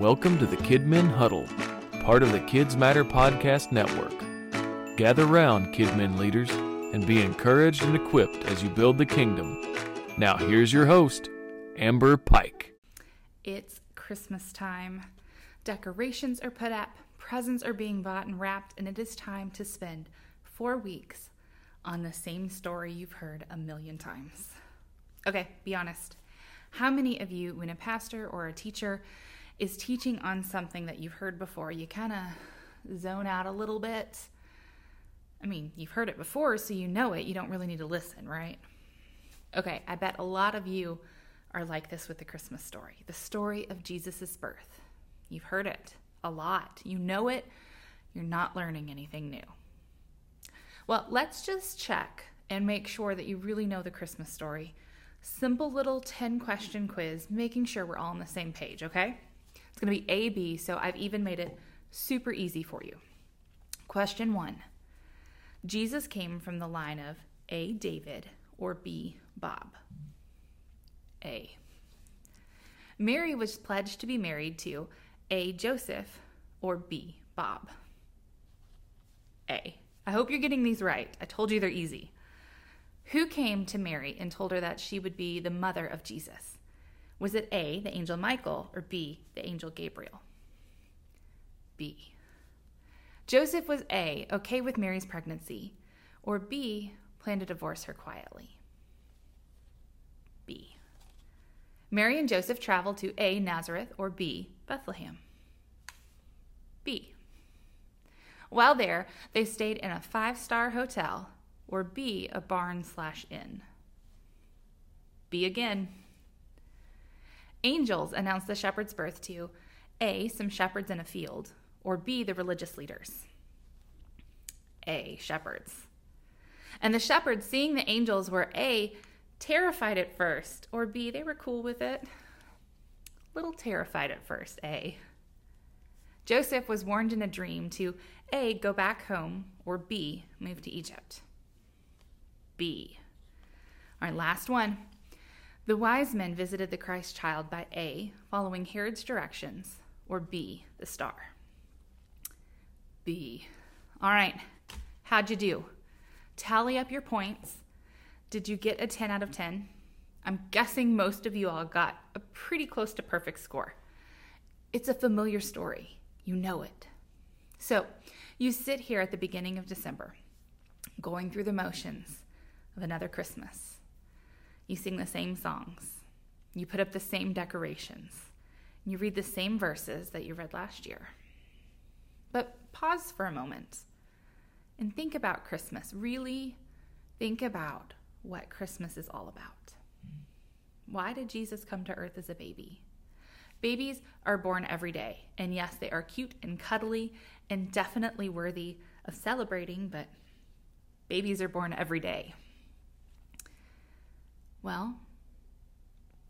Welcome to the Kidmin Huddle, part of the Kids Matter Podcast Network. Gather round, Kidmin leaders, and be encouraged and equipped as you build the kingdom. Now, here's your host, Amber Pike. It's Christmas time. Decorations are put up, presents are being bought and wrapped, and it is time to spend four weeks on the same story you've heard a million times. Okay, be honest. How many of you, when a pastor or a teacher is teaching on something that you've heard before, you kind of zone out a little bit? I mean, you've heard it before, so you know it. You don't really need to listen, right? Okay, I bet a lot of you are like this with the Christmas story the story of Jesus' birth. You've heard it a lot, you know it, you're not learning anything new. Well, let's just check and make sure that you really know the Christmas story. Simple little 10 question quiz, making sure we're all on the same page, okay? It's gonna be A, B, so I've even made it super easy for you. Question one Jesus came from the line of A, David, or B, Bob. A. Mary was pledged to be married to A, Joseph, or B, Bob. A. I hope you're getting these right. I told you they're easy. Who came to Mary and told her that she would be the mother of Jesus? Was it A, the angel Michael, or B, the angel Gabriel? B. Joseph was A, okay with Mary's pregnancy, or B, planned to divorce her quietly? B. Mary and Joseph traveled to A, Nazareth, or B, Bethlehem? B. While there, they stayed in a five star hotel, or B, a barn slash inn. B again. Angels announced the shepherd's birth to A, some shepherds in a field, or B, the religious leaders. A, shepherds. And the shepherds, seeing the angels, were A, terrified at first, or B, they were cool with it. Little terrified at first, A. Joseph was warned in a dream to A, go back home, or B, move to Egypt. B. Right, last one. The wise men visited the Christ child by A, following Herod's directions, or B, the star. B. All right, how'd you do? Tally up your points. Did you get a 10 out of 10? I'm guessing most of you all got a pretty close to perfect score. It's a familiar story. You know it. So, you sit here at the beginning of December, going through the motions of another Christmas. You sing the same songs. You put up the same decorations. You read the same verses that you read last year. But pause for a moment and think about Christmas. Really think about what Christmas is all about. Why did Jesus come to earth as a baby? Babies are born every day, and yes, they are cute and cuddly and definitely worthy of celebrating, but babies are born every day. Well,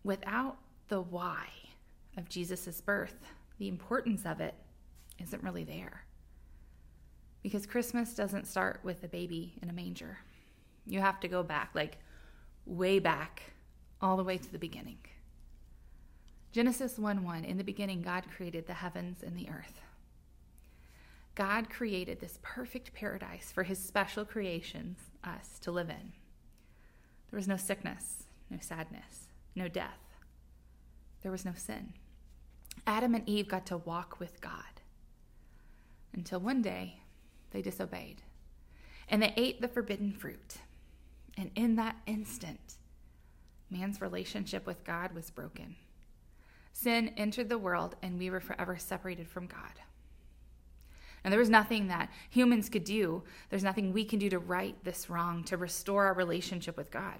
without the why of Jesus' birth, the importance of it isn't really there. Because Christmas doesn't start with a baby in a manger. You have to go back, like way back, all the way to the beginning. Genesis 1 1 In the beginning, God created the heavens and the earth. God created this perfect paradise for his special creations, us, to live in. There was no sickness, no sadness, no death. There was no sin. Adam and Eve got to walk with God until one day they disobeyed and they ate the forbidden fruit. And in that instant, man's relationship with God was broken. Sin entered the world, and we were forever separated from God. And there was nothing that humans could do, there's nothing we can do to right this wrong, to restore our relationship with God.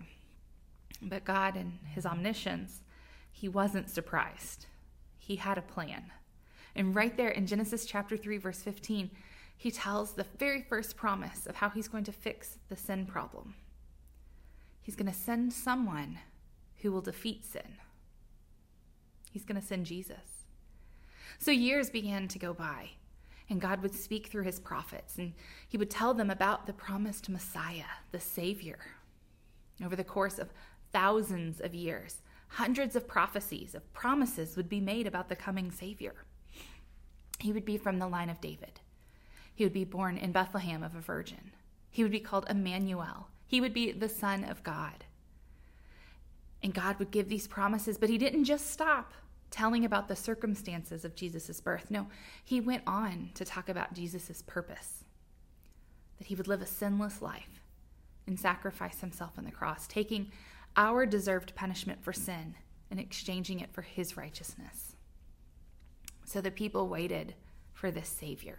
But God, in His omniscience, He wasn't surprised. He had a plan. And right there in Genesis chapter 3, verse 15, He tells the very first promise of how He's going to fix the sin problem. He's going to send someone who will defeat sin. He's going to send Jesus. So years began to go by, and God would speak through his prophets, and he would tell them about the promised Messiah, the Savior. Over the course of thousands of years, hundreds of prophecies, of promises would be made about the coming Savior. He would be from the line of David. He would be born in Bethlehem of a virgin. He would be called Emmanuel. He would be the Son of God. And God would give these promises, but He didn't just stop telling about the circumstances of Jesus' birth. No, He went on to talk about Jesus' purpose that He would live a sinless life and sacrifice Himself on the cross, taking our deserved punishment for sin and exchanging it for His righteousness. So the people waited for this Savior.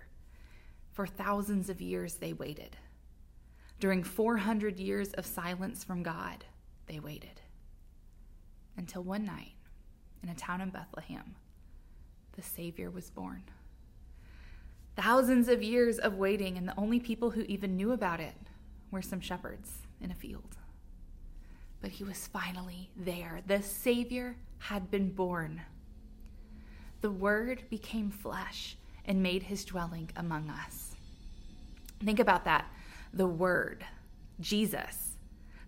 For thousands of years, they waited. During 400 years of silence from God, they waited. Until one night, in a town in Bethlehem, the Savior was born. Thousands of years of waiting, and the only people who even knew about it were some shepherds in a field. But he was finally there. The Savior had been born. The Word became flesh and made his dwelling among us. Think about that. The Word, Jesus,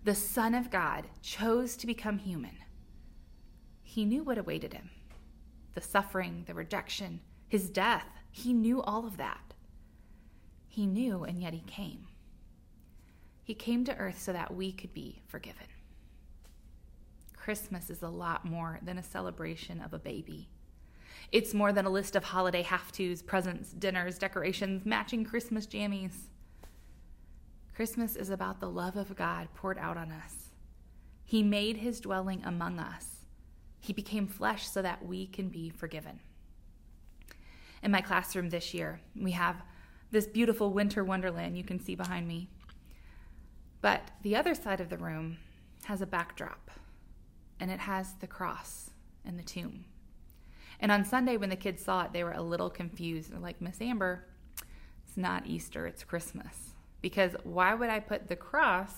the Son of God, chose to become human. He knew what awaited him the suffering, the rejection, his death. He knew all of that. He knew, and yet he came. He came to earth so that we could be forgiven. Christmas is a lot more than a celebration of a baby. It's more than a list of holiday have tos, presents, dinners, decorations, matching Christmas jammies. Christmas is about the love of God poured out on us. He made his dwelling among us. He became flesh so that we can be forgiven. In my classroom this year, we have this beautiful winter wonderland you can see behind me. But the other side of the room has a backdrop, and it has the cross and the tomb. And on Sunday, when the kids saw it, they were a little confused. They're like, Miss Amber, it's not Easter, it's Christmas. Because why would I put the cross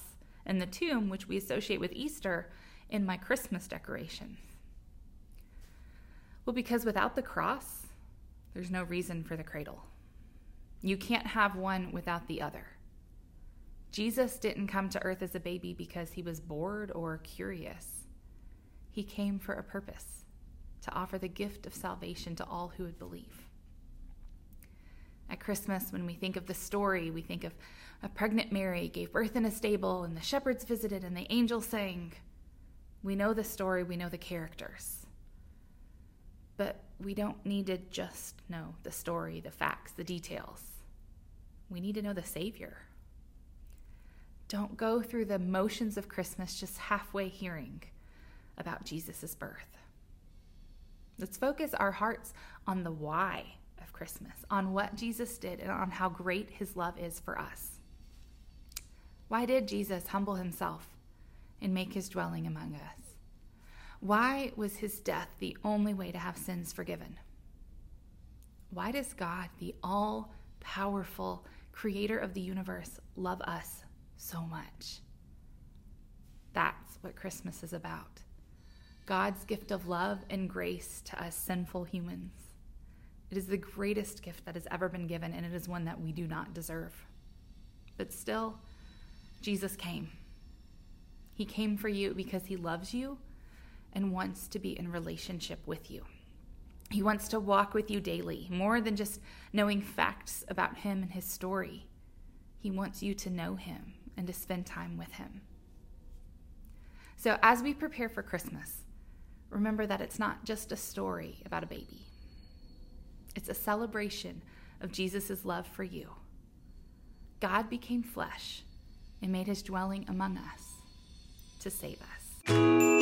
and the tomb, which we associate with Easter, in my Christmas decorations? Well, because without the cross, there's no reason for the cradle. You can't have one without the other. Jesus didn't come to earth as a baby because he was bored or curious. He came for a purpose to offer the gift of salvation to all who would believe. At Christmas, when we think of the story, we think of a pregnant Mary gave birth in a stable, and the shepherds visited, and the angels sang. We know the story, we know the characters. But we don't need to just know the story, the facts, the details. We need to know the Savior. Don't go through the motions of Christmas just halfway hearing about Jesus' birth. Let's focus our hearts on the why of Christmas, on what Jesus did, and on how great his love is for us. Why did Jesus humble himself and make his dwelling among us? Why was his death the only way to have sins forgiven? Why does God, the all powerful creator of the universe, love us so much? That's what Christmas is about. God's gift of love and grace to us sinful humans. It is the greatest gift that has ever been given, and it is one that we do not deserve. But still, Jesus came. He came for you because he loves you and wants to be in relationship with you. He wants to walk with you daily, more than just knowing facts about him and his story. He wants you to know him and to spend time with him. So, as we prepare for Christmas, remember that it's not just a story about a baby, it's a celebration of Jesus' love for you. God became flesh and made his dwelling among us to save us.